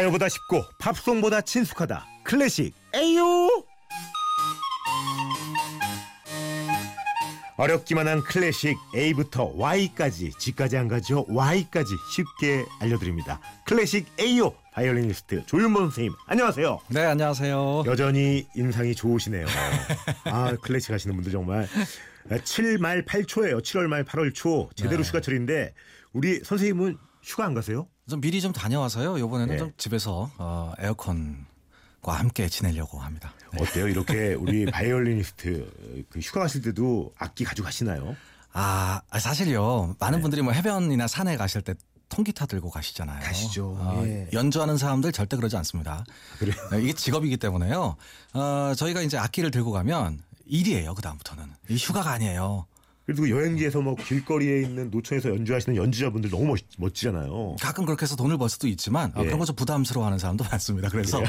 가요보다 쉽고 팝송보다 친숙하다. 클래식. A-Yo! 어렵기만 한 클래식 A부터 Y까지 Z까지 안 가죠? Y까지 쉽게 알려드립니다. 클래식 A-Yo! 바이올리니스트 조윤범 선생님 안녕하세요. 네, 안녕하세요. 여전히 인상이 좋으시네요. 아 클래식 하시는 분들 정말. 7말 8초예요. 7월 말 8월 초. 제대로 네. 휴가철인데 우리 선생님은 휴가 안 가세요? 좀 미리 좀 다녀와서요. 이번에는 네. 좀 집에서 어, 에어컨 과 함께 지내려고 합니다. 네. 어때요? 이렇게 우리 바이올리니스트 그 휴가 가실 때도 악기 가져가시나요? 아, 아, 사실요. 많은 분들이 뭐 해변이나 산에 가실 때 통기타 들고 가시잖아요. 가시죠. 어, 예. 연주하는 사람들 절대 그러지 않습니다. 그래요? 네, 이게 직업이기 때문에요. 어, 저희가 이제 악기를 들고 가면 일이에요. 그 다음부터는 이 휴가가 아니에요. 그래도 그 여행지에서 뭐 길거리에 있는 노천에서 연주하시는 연주자분들 너무 멋, 멋지잖아요. 가끔 그렇게 해서 돈을 벌 수도 있지만 어, 예. 그런 거 좀 부담스러워하는 사람도 많습니다. 그래서 어,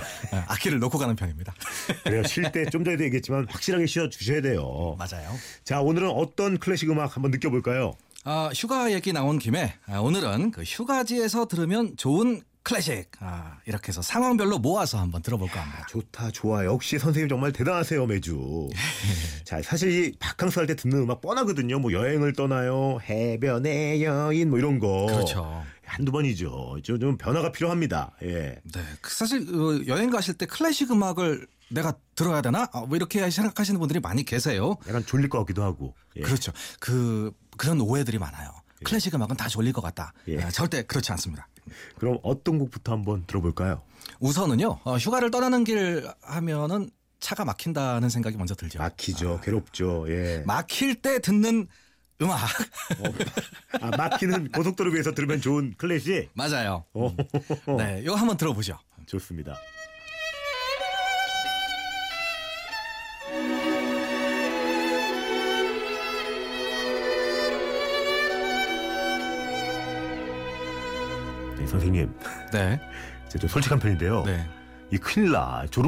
악기를 놓고 가는 편입니다. 그래요. 쉴 때 좀 전에도 얘기했지만 확실하게 쉬어 주셔야 돼요. 맞아요. 자, 오늘은 어떤 클래식 음악 한번 느껴볼까요? 아, 휴가 얘기 나온 김에 아, 오늘은 그 휴가지에서 들으면 좋은 클래식 아, 이렇게 해서 상황별로 모아서 한번 들어볼까 합니다. 좋다, 좋아. 역시 선생님 정말 대단하세요, 매주. 자, 사실 이 바캉스 할 때 듣는 음악 뻔하거든요. 뭐 여행을 떠나요, 해변의 여인 뭐 이런 거. 그렇죠. 한두 번이죠. 좀, 좀 변화가 필요합니다. 예. 네, 그 사실 어, 여행 가실 때 클래식 음악을 내가 들어야 되나? 아, 뭐 이렇게 생각하시는 분들이 많이 계세요. 약간 졸릴 것 같기도 하고. 예. 그렇죠. 그 그런 오해들이 많아요. 클래식 음악은 다 졸릴 것 같다. 예. 아, 절대 그렇지 않습니다. 그럼 어떤 곡부터 한번 들어볼까요? 우선은요, 어, 휴가를 떠나는 길 하면은 차가 막힌다는 생각이 먼저 들죠. 막히죠. 괴롭죠. 예. 막힐 때 듣는 음악. 아, 막히는 고속도로 위에서 들으면 좋은 클래식. 맞아요. 어, 네, 이거 한번 들어보죠. 좋습니다. 네, 선생님, 네. 제가 좀 솔직한 편인데요. 네. 이 큰일 나. 이거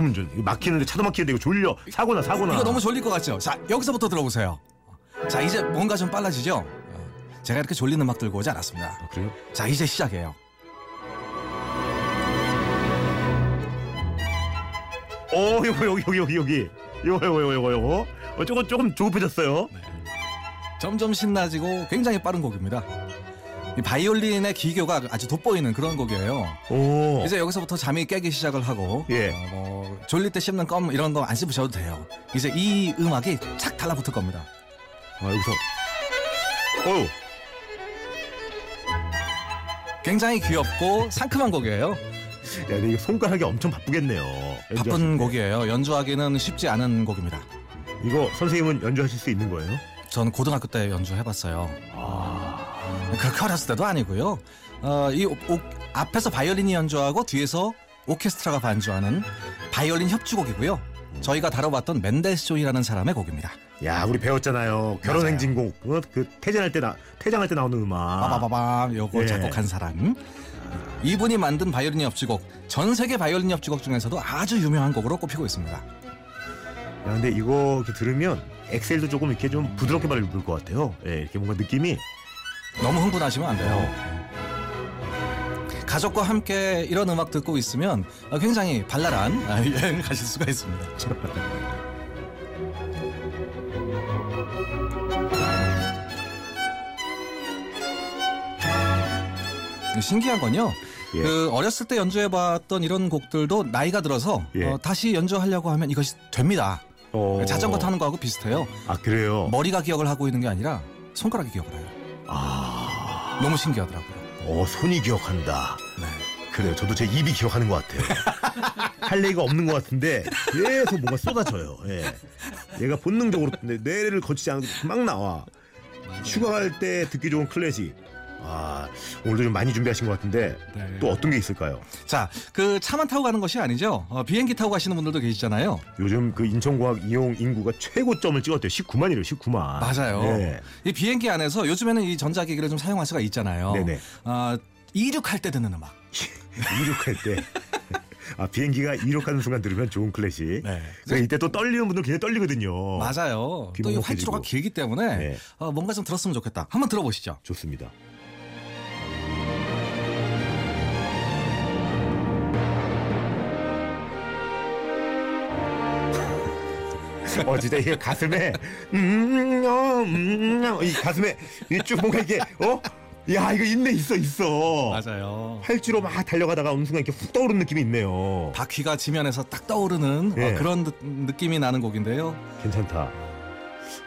막히는데 차도 막히는데 이거 졸려. 사고나 사고나. 이거 너무 졸릴 것 같죠? 자, 여기서부터 들어보세요. 자, 이제 뭔가 좀 빨라지죠? 어, 제가 이렇게 졸리는 음악 들고 오지 않았습니다. 아, 그래요? 자, 이제 시작이에요. 어, 요거 여기 여기 여기 여기. 요거 요거 요거 요거. 어, 조금 조금 조급해졌어요. 점점 신나지고 굉장히 빠른 곡입니다. 이 바이올린의 기교가 아주 돋보이는 그런 곡이에요. 오. 이제 여기서부터 잠이 깨기 시작을 하고 예. 어, 뭐 졸릴 때 씹는 껌 이런 거 안 씹으셔도 돼요. 이제 이 음악이 착 달라붙을 겁니다. 아, 여기서. 어우. 굉장히 귀엽고 상큼한 곡이에요. 야, 근데 이거 손가락이 엄청 바쁘겠네요. 연주하실 바쁜 때. 곡이에요. 연주하기는 쉽지 않은 곡입니다. 이거 선생님은 연주하실 수 있는 거예요? 전 고등학교 때 연주해봤어요. 그렇게 어렸을 때도 아니고요. 어, 이 오- 오- 앞에서 바이올린이 연주하고 뒤에서 오케스트라가 반주하는 바이올린 협주곡이고요. 저희가 다뤄봤던 멘델스존이라는 사람의 곡입니다. 야, 우리 배웠잖아요. 결혼. 행진곡. 어, 그 퇴장할 때 나, 퇴장할 때 나오는 음악. 빠바바밤 요거 예. 작곡한 사람. 이분이 만든 바이올린 협주곡 전 세계 바이올린 협주곡 중에서도 아주 유명한 곡으로 꼽히고 있습니다. 야, 근데 이거 이렇게 들으면 엑셀도 조금 이렇게 좀 부드럽게 밟을 것 같아요. 예, 이렇게 뭔가 느낌이 너무 흥분하시면 안 돼요. 가족과 함께 이런 음악 듣고 있으면 어, 굉장히 발랄한 아, 여행을 가실 수가 있습니다. 신기한 건요. 예. 그 어렸을 때 연주해봤던 이런 곡들도 나이가 들어서 예. 어, 다시 연주하려고 하면 이것이 됩니다. 어. 자전거 타는 거하고 비슷해요. 아, 그래요. 머리가 기억을 하고 있는 게 아니라 손가락이 기억을 해요. 아. 너무 신기하더라고요. 어, 손이 기억한다. 네. 그래요. 저도 제 입이 기억하는 것 같아요. 할 얘기가 없는 것 같은데 계속 뭔가 쏟아져요. 예. 얘가 본능적으로 내- 뇌를 거치지 않아도 막 나와. 휴가 갈 때 듣기 좋은 클래식. 아, 오늘도 좀 많이 준비하신 것 같은데 네. 또 어떤 게 있을까요? 자, 그 차만 타고 가는 것이 아니죠. 어, 비행기 타고 가시는 분들도 계시잖아요. 요즘 그 인천공항 이용 인구가 최고점을 찍었대요. 19만이래요. 19만. 맞아요. 네. 이 비행기 안에서 요즘에는 이 전자기기를 좀 사용할 수가 있잖아요. 네네. 어, 이륙할 때 듣는 음악. 이륙할 때. 아, 비행기가 이륙하는 순간 들으면 좋은 클래식. 네. 그래서 이때 또 떨리는 분들 굉장히 떨리거든요. 맞아요. 또이귀 활주로가. 길기 때문에 네. 어, 뭔가 좀 들었으면 좋겠다. 한번 들어보시죠. 좋습니다. 어 진짜 이게 가슴에 음, 어, 음, 어, 이 가슴에 이쭉 뭔가 이게 어? 야 이거 있네 있어 있어. 맞아요. 활주로 막 달려가다가 어느 순간 이렇게 훅 떠오르는 느낌이 있네요. 바퀴가 지면에서 딱 떠오르는 예. 어, 그런 느, 느낌이 나는 곡인데요. 괜찮다.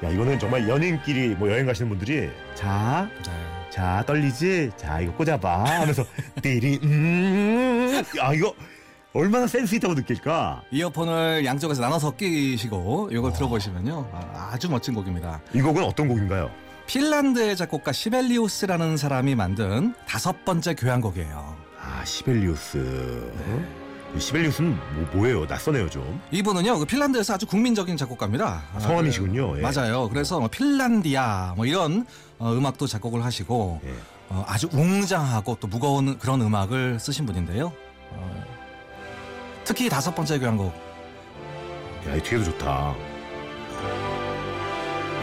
야 이거는 정말 연인끼리 뭐 여행 가시는 분들이 자, 네. 자 떨리지, 자 이거 꽂아봐 하면서 띠리 음, 야 이거 얼마나 센스 있다고 느낄까? 이어폰을 양쪽에서 나눠서 끼시고 이걸 들어보시면요 아, 아주 멋진 곡입니다. 이 곡은 어떤 곡인가요? 핀란드의 작곡가 시벨리우스라는 사람이 만든 다섯 번째 교향곡이에요. 아 시벨리우스. 이 시벨리우스는 뭐, 뭐예요? 낯서네요 좀. 이분은요 그 핀란드에서 아주 국민적인 작곡가입니다. 아, 성함이시군요. 예. 맞아요. 그래서 뭐 핀란디아 뭐 이런 어, 음악도 작곡을 하시고 예. 어, 아주 웅장하고 또 무거운 그런 음악을 쓰신 분인데요. 어, 특히 다섯 번째 교향곡 야, 이 뒤에도 좋다.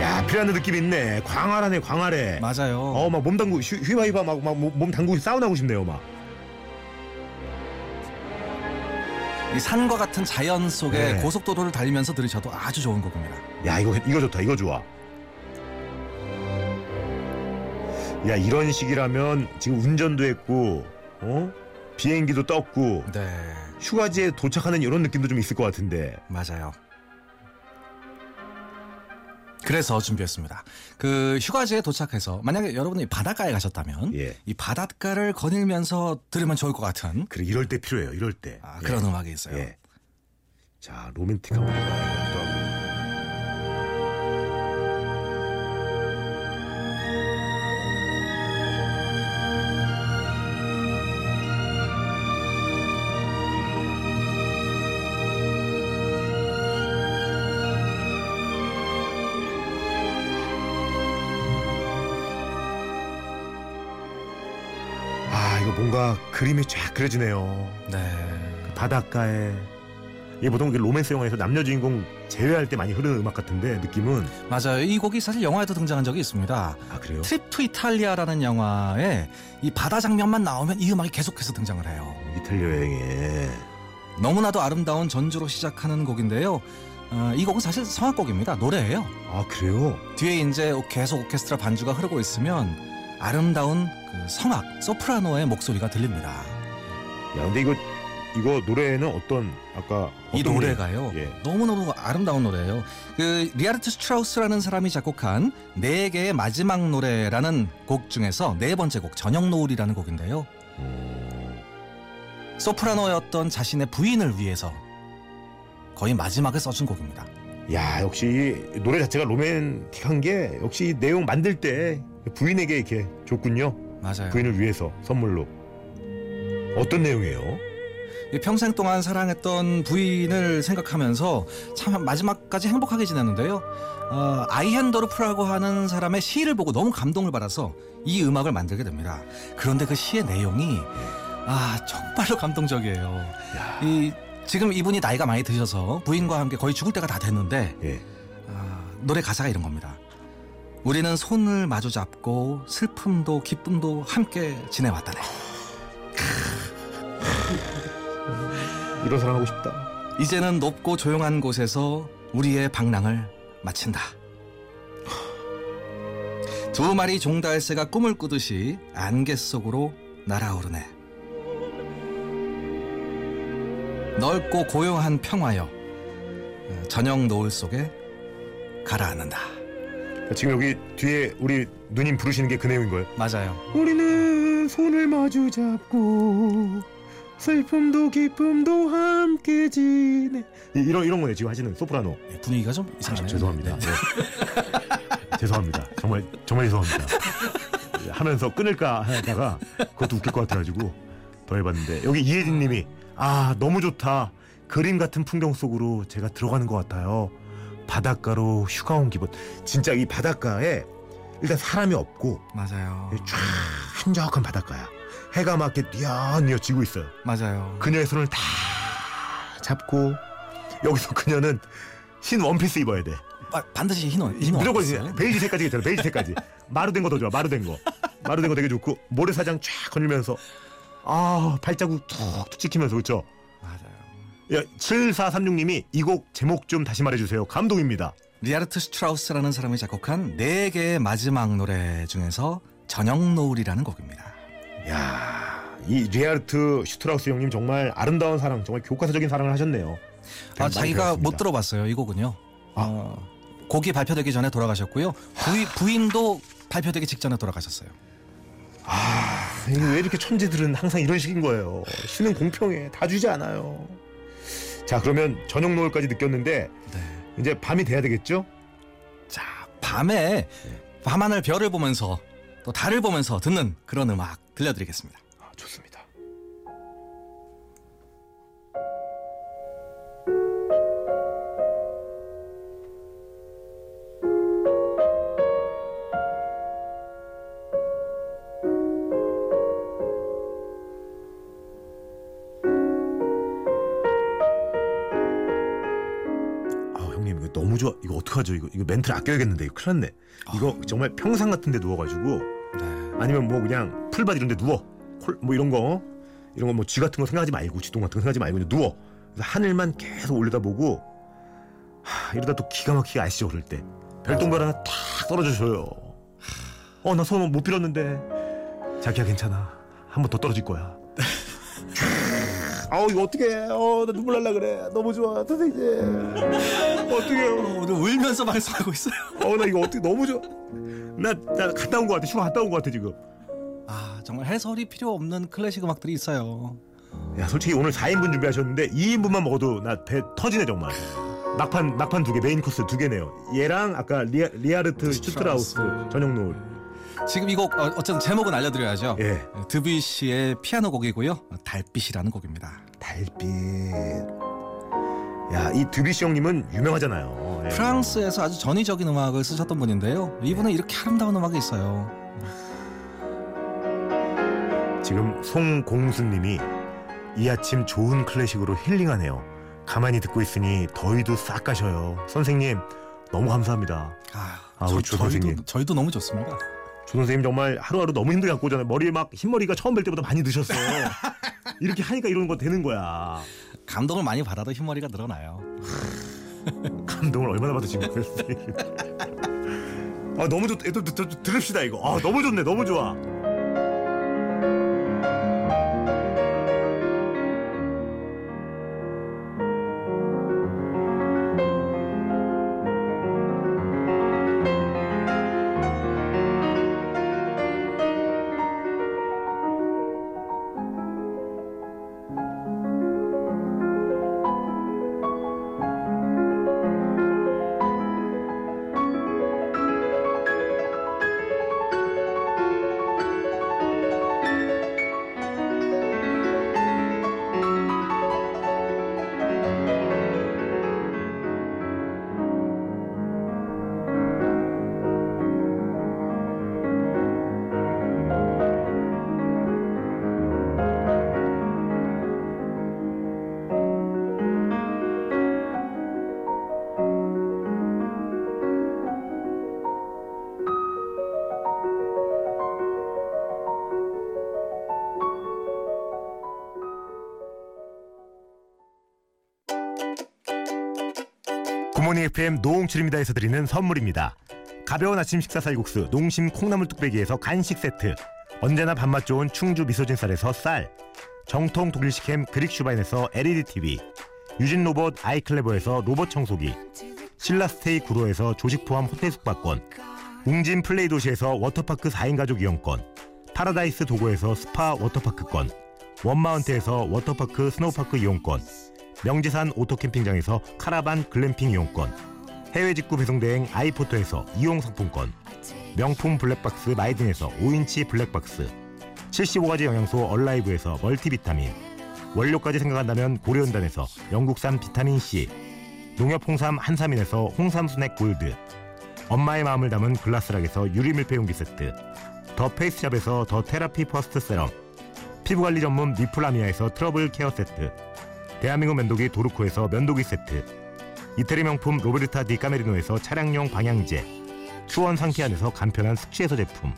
야, 피라는 느낌 있네. 광활하네, 광활해. 맞아요. 어, 막 몸 담고 휘- 휘바휘바 막 막 몸 담그고 사우나고 싶네요, 막. 이 산과 같은 자연 속에 네. 고속도로를 달리면서 들으셔도 아주 좋은 곡입니다. 야, 이거 이거 좋다. 이거 좋아. 야, 이런 식이라면 지금 운전도 했고, 어? 비행기도 떴고, 네, 휴가지에 도착하는 이런 느낌도 좀 있을 것 같은데. 맞아요. 그래서 준비했습니다. 그 휴가지에 도착해서 만약에 여러분이 바닷가에 가셨다면 예. 이 바닷가를 거닐면서 들으면 좋을 것 같은 그래, 이럴 때 필요해요. 이럴 때. 아, 예. 그런 음악이 있어요. 예. 자, 로맨틱한 노래가 이 그림이 쫙 그려지네요. 네. 바닷가에 이게 보통 이게 로맨스 영화에서 남녀 주인공 재회할 때 많이 흐르는 음악 같은데 느낌은 맞아요. 이 곡이 사실 영화에도 등장한 적이 있습니다. 아 그래요? Trip to 이탈리아라는 영화에 이 바다 장면만 나오면 이 음악이 계속해서 등장을 해요. 이탈리아 여행에 너무나도 아름다운 전주로 시작하는 곡인데요. 어, 이 곡은 사실 성악곡입니다. 노래예요. 아 그래요? 뒤에 이제 계속 오케스트라 반주가 흐르고 있으면 아름다운 그 성악 소프라노의 목소리가 들립니다. 야 근데 이거 이거 노래는 어떤 아까 이 어떤 노래가요. 예. 너무너무 아름다운 노래예요. 그 리하르트 슈트라우스라는 사람이 작곡한 네 개의 마지막 노래라는 곡 중에서 네 번째 곡 저녁 노을이라는 곡인데요. 어, 소프라노였던 자신의 부인을 위해서 거의 마지막에 써준 곡입니다. 야 역시 이 노래 자체가 로맨틱한 게 역시 내용 만들 때 부인에게 이렇게 줬군요. 맞아요. 부인을 위해서 선물로 어떤 내용이에요? 이 평생 동안 사랑했던 부인을 생각하면서 참 마지막까지 행복하게 지냈는데요. 어, 아이헨더르프라고 하는 사람의 시를 보고 너무 감동을 받아서 이 음악을 만들게 됩니다. 그런데 그 시의 내용이 아 정말로 감동적이에요. 이 지금 이분이 나이가 많이 드셔서 부인과 함께 거의 죽을 때가 다 됐는데 예. 아, 노래 가사가 이런 겁니다. 우리는 손을 마주 잡고 슬픔도 기쁨도 함께 지내왔다네. 이런 사랑하고 싶다. 이제는 높고 조용한 곳에서 우리의 방랑을 마친다. 두 마리 종달새가 꿈을 꾸듯이 안개 속으로 날아오르네. 넓고 고요한 평화여 어, 저녁 노을 속에 가라앉는다. 지금 여기 뒤에 우리 누님 부르시는 게 그 내용인 거예요. 맞아요. 우리는 손을 마주 잡고 슬픔도 기쁨도 함께 지내 이- 이런 이런 거네 지금 하시는 소프라노 예, 분위기가 좀 아, 이상하네요. 죄송합니다 네. 네. 죄송합니다 정말 정말 죄송합니다 하면서 끊을까 하다가 그것도 웃길 것 같아가지고 더 해봤는데 여기 이혜진님이 아 너무 좋다 그림 같은 풍경 속으로 제가 들어가는 것 같아요 바닷가로 휴가 온 기분 진짜 이 바닷가에 일단 사람이 없고 맞아요. 쫙 한적한 바닷가야. 해가 막 이렇게 뉘엿뉘엿 지고 있어요. 맞아요. 그녀의 손을 다 잡고 여기서 그녀는 흰 원피스 입어야 돼. 바- 반드시 흰 옷, 흰옷 무조건 베이지 색까지 있잖아. 베이지 색까지. 마루된 거 더 좋아. 마루된 거. 마루된 거 되게 좋고 모래사장 쫙 걸리면서 아 발자국 툭툭 찍히면서 그렇죠. 맞아요. 야, 7436님이 이 곡 제목 좀 다시 말해주세요. 감동입니다. 리하르트 슈트라우스라는 사람이 작곡한 네 개의 마지막 노래 중에서 저녁 노을이라는 곡입니다. 야, 이 리하르트 슈트라우스 형님 정말 아름다운 사랑, 정말 교과서적인 사랑을 하셨네요. 아, 자기가 배웠습니다. 못 들어봤어요. 이 곡은요. 아. 어, 곡이 발표되기 전에 돌아가셨고요. 부인, 부인도 발표되기 직전에 돌아가셨어요. 이게 왜 이렇게 천재들은 항상 이런 식인 거예요. 신은 공평해. 다 주지 않아요. 자, 그러면 저녁 노을까지 느꼈는데 네. 이제 밤이 돼야 되겠죠? 자, 밤에 밤하늘 별을 보면서 또 달을 보면서 듣는 그런 음악 들려드리겠습니다. 아, 좋습니다. 너무 좋아. 이거 어떡하죠? 이거 이거 멘트를 아껴야겠는데. 이거 큰일 났네. 이거 정말 평상 같은데 누워가지고 네. 아니면 뭐 그냥 풀밭 이런 데 누워. 콜, 뭐 이런 거 이런 거 뭐 쥐 같은 거 생각하지 말고 쥐똥 같은 거 생각하지 말고 그냥 누워. 그래서 하늘만 계속 올려다보고 하, 이러다 또 기가 막히게 아시죠 그럴 때 별똥별 하나 탁 떨어져줘요. 어 나 소원 못 빌었는데. 자기야 괜찮아. 한 번 더 떨어질 거야. 아우 이거 어떡해. 어나 눈물 날라 그래. 너무 좋아. 선생님 어떡해요 어, 오늘 울면서 방송하고 있어요. 어 나 이거 어떻게 너무 좋아 나, 나 갔다 온거 같아 휴가 갔다 온거 같아 지금 아, 정말 해설이 필요 없는 클래식 음악들이 있어요. 야 솔직히 오늘 4인분 준비하셨는데 2인분만 먹어도 나 배 터지네 정말 막판 막판 두 개 메인 코스 두 개네요 얘랑 아까 리하, 리하르트 슈트라우스 저녁 노을 지금 이곡 어, 어쨌든 제목은 알려드려야죠. 예 드뷔시의 피아노 곡이고요. 달빛이라는 곡입니다. 달빛 야 이 드비시 형님은 유명하잖아요 예. 프랑스에서 아주 전위적인 음악을 쓰셨던 분인데요. 이분은 이렇게 아름다운 음악이 있어요. 지금 송공수님이 이 아침 좋은 클래식으로 힐링하네요 가만히 듣고 있으니 더위도 싹 가셔요 선생님 너무 감사합니다 아, 아, 우리 조 선생님. 저희도, 저희도 너무 좋습니다. 조 선생님 정말 하루하루 너무 힘들게 갖고 오잖아요. 머리에 막 흰머리가 처음 뵐 때보다 많이 드셨어. 이렇게 하니까 이런 거 되는 거야. 감동을 많이 받아도 흰머리가 늘어나요. 감동을 얼마나 받으신 거예요. 아 너무 좋. 또 들읍시다 이거. 아 너무 좋네, 너무 좋아. 굿모닝FM 노홍철입니다에서 드리는 선물입니다. 가벼운 아침 식사 쌀국수 농심 콩나물 뚝배기에서 간식 세트 언제나 밥맛 좋은 충주 미소진 쌀에서 쌀 정통 독일식 햄 그릭슈바인에서 LED TV 유진 로봇 아이클레버에서 로봇 청소기 신라스테이 구로에서 조식 포함 호텔 숙박권 웅진 플레이 도시에서 워터파크 4인 가족 이용권 파라다이스 도고에서 스파 워터파크권 원마운트에서 워터파크 스노우파크 이용권 명지산 오토캠핑장에서 카라반 글램핑 이용권 해외 직구 배송 대행 아이포토에서 이용 상품권 명품 블랙박스 마이든에서 5인치 블랙박스 75가지 영양소 얼라이브에서 멀티비타민 원료까지 생각한다면 고려은단에서 영국산 비타민C 농협 홍삼 한삼인에서 홍삼 스낵 골드 엄마의 마음을 담은 글라스락에서 유리 밀폐용기 세트 더 페이스샵에서 더 테라피 퍼스트 세럼 피부관리 전문 미플라미아에서 트러블 케어 세트 대한민국 면도기 도르코에서 면도기 세트 이태리 명품 로베르타 디 까메리노에서 차량용 방향제 수원 상쾌한에서 간편한 숙취해소 제품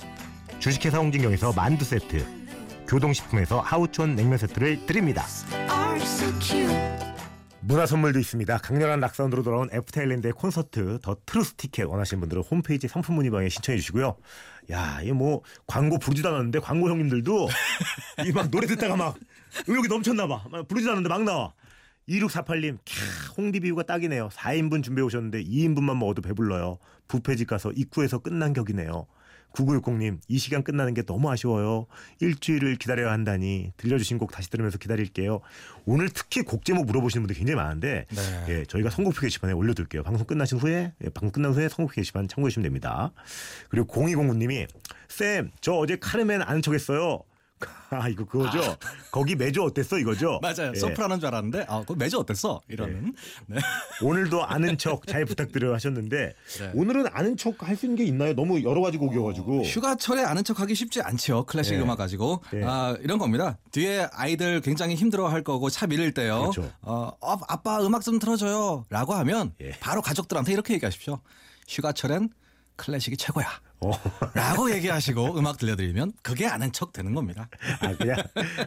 주식회사 홍진경에서 만두 세트 교동식품에서 하우촌 냉면 세트를 드립니다. 문화 선물도 있습니다. 강렬한 락사운드로 돌아온 FT아일랜드의 콘서트 The Truth 티켓 원하시는 분들은 홈페이지 상품 문의방에 신청해 주시고요. 야, 이거 뭐 광고 부르지도 않았는데 광고 형님들도 이 막 노래 듣다가 막 의욕이 넘쳤나 봐. 막 부르지도 않았는데 막 나와. 2648님, 캬, 홍디 비유가 딱이네요. 4인분 준비해 오셨는데 2인분만 먹어도 배불러요. 부페집 가서 입구에서 끝난 격이네요. 9960님, 이 시간 끝나는 게 너무 아쉬워요. 일주일을 기다려야 한다니. 들려주신 곡 다시 들으면서 기다릴게요. 오늘 특히 곡 제목 물어보시는 분들 굉장히 많은데, 네. 예, 저희가 선곡표 게시판에 올려둘게요. 방송 끝나신 후에, 예, 방송 끝난 후에 선곡표 게시판 참고해주시면 됩니다. 그리고 0209님이, 쌤, 저 어제 카르멘 아는 척 했어요. 아, 이거 그거죠? 거기 매주 어땠어? 이거죠? 맞아요. 예. 소프라노인 줄 알았는데 아, 그 매주 어땠어? 이러는. 네. 오늘도 아는 척 잘 부탁드려요 하셨는데 네. 오늘은 아는 척 할 수 있는 게 있나요? 너무 여러 가지 곡이어가지고 휴가철에 아는 척하기 쉽지 않죠. 클래식 네. 음악 가지고 네. 아, 이런 겁니다. 뒤에 아이들 굉장히 힘들어할 거고 차 밀릴 때요. 그렇죠. 어, 어, 아빠 음악 좀 틀어줘요.라고 하면 예. 바로 가족들한테 이렇게 얘기하십시오. 휴가철엔 클래식이 최고야. 어. 라고 얘기하시고 음악 들려드리면 그게 아는 척 되는 겁니다. 아 그냥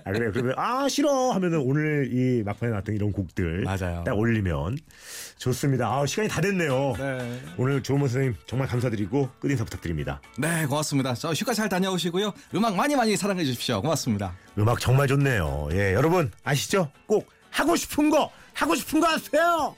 아 그래요. 그러면 아 싫어 하면은 오늘 이 막판에 나왔던 이런 곡들 맞아요. 딱 올리면 좋습니다. 아 시간이 다 됐네요. 네. 오늘 조은모 선생님 정말 감사드리고 끝인사 부탁드립니다. 네, 고맙습니다. 저 휴가 잘 다녀오시고요. 음악 많이 많이 사랑해 주십시오. 고맙습니다. 음악 정말 좋네요. 예 여러분 아시죠? 꼭 하고 싶은 거 하고 싶은 거 하세요.